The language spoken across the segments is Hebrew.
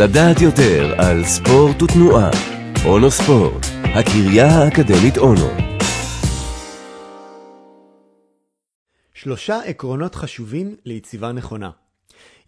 לדעת יותר על ספורט ותנועה. אונו ספורט, הקריה האקדמית אונו. שלושה עקרונות חשובים ליציבה נכונה.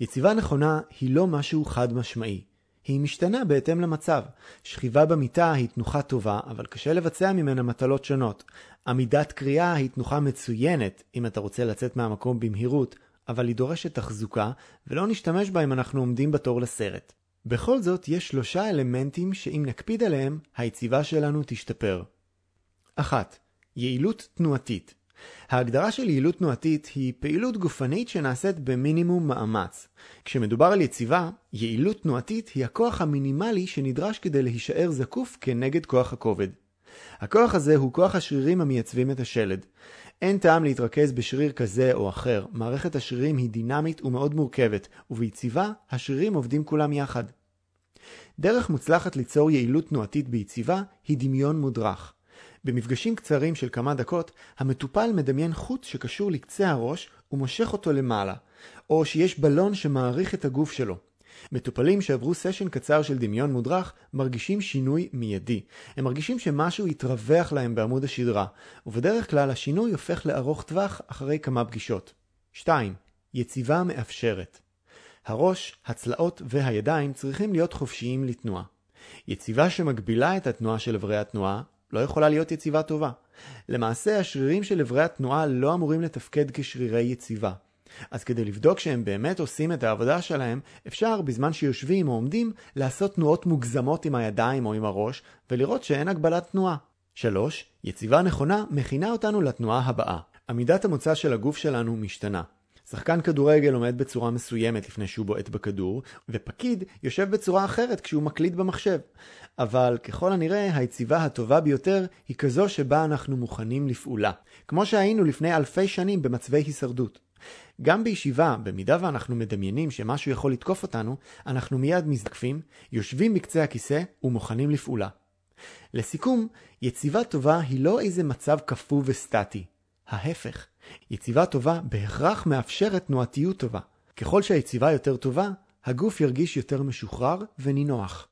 יציבה נכונה היא לא משהו חד משמעי. היא משתנה בהתאם למצב. שכיבה במיטה היא תנוחה טובה, אבל קשה לבצע ממנה מטלות שונות. עמידת קריאה היא תנוחה מצוינת, אם אתה רוצה לצאת מהמקום במהירות, אבל היא דורשת תחזוקה, ולא נשתמש בה אם אנחנו עומדים בתור לסרט. בכל זאת, יש שלושה אלמנטים שאם נקפיד עליהם, היציבה שלנו תשתפר. 1. יעילות תנועתית. ההגדרה של יעילות תנועתית היא פעילות גופנית שנעשית במינימום מאמץ. כשמדובר על יציבה, יעילות תנועתית היא הכוח המינימלי שנדרש כדי להישאר זקוף כנגד כוח הכובד. הכוח הזה הוא כוח השרירים המייצבים את השלד. אין טעם להתרכז בשריר כזה או אחר, מערכת השרירים היא דינמית ומאוד מורכבת, וביציבה השרירים עובדים כולם יחד. דרך מוצלחת ליצור יעילות תנועתית ביציבה היא דמיון מודרך. במפגשים קצרים של כמה דקות, המטופל מדמיין חוט שקשור לקצה הראש ומושך אותו למעלה, או שיש בלון שמעריך את הגוף שלו. מטופלים שעברו סשן קצר של דמיון מודרך מרגישים שינוי מיידי. הם מרגישים שמשהו התרווח להם בעמוד השדרה, ובדרך כלל השינוי הופך לארוך טווח אחרי כמה פגישות. 2. יציבה מאפשרת הראש, הצלעות והידיים צריכים להיות חופשיים לתנועה. יציבה שמגבילה את התנועה של אברי התנועה לא יכולה להיות יציבה טובה. למעשה, השרירים של אברי התנועה לא אמורים לתפקד כשרירי יציבה. אז כדי לבדוק שהם באמת עושים את העבודה שלהם, אפשר בזמן שיושבים או עומדים לעשות תנועות מוגזמות עם הידיים או עם הראש, ולראות שאין הגבלת תנועה. 3. יציבה נכונה מכינה אותנו לתנועה הבאה. עמידת המוצא של הגוף שלנו משתנה. שחקן כדורגל עומד בצורה מסוימת לפני שהוא בועט בכדור, ופקיד יושב בצורה אחרת כשהוא מקליד במחשב. אבל ככל הנראה, היציבה הטובה ביותר היא כזו שבה אנחנו מוכנים לפעולה, כמו שהיינו לפני אלפי שנים במצבי הישרדות. גם בישיבה, במידה ואנחנו מדמיינים שמשהו יכול לתקוף אותנו, אנחנו מיד מזדקפים, יושבים בקצה הכיסא ומוכנים לפעולה. לסיכום, יציבה טובה היא לא איזה מצב קפוא וסטטי. ההפך, יציבה טובה בהכרח מאפשרת תנועתיות טובה. ככל שהיציבה יותר טובה, הגוף ירגיש יותר משוחרר ונינוח.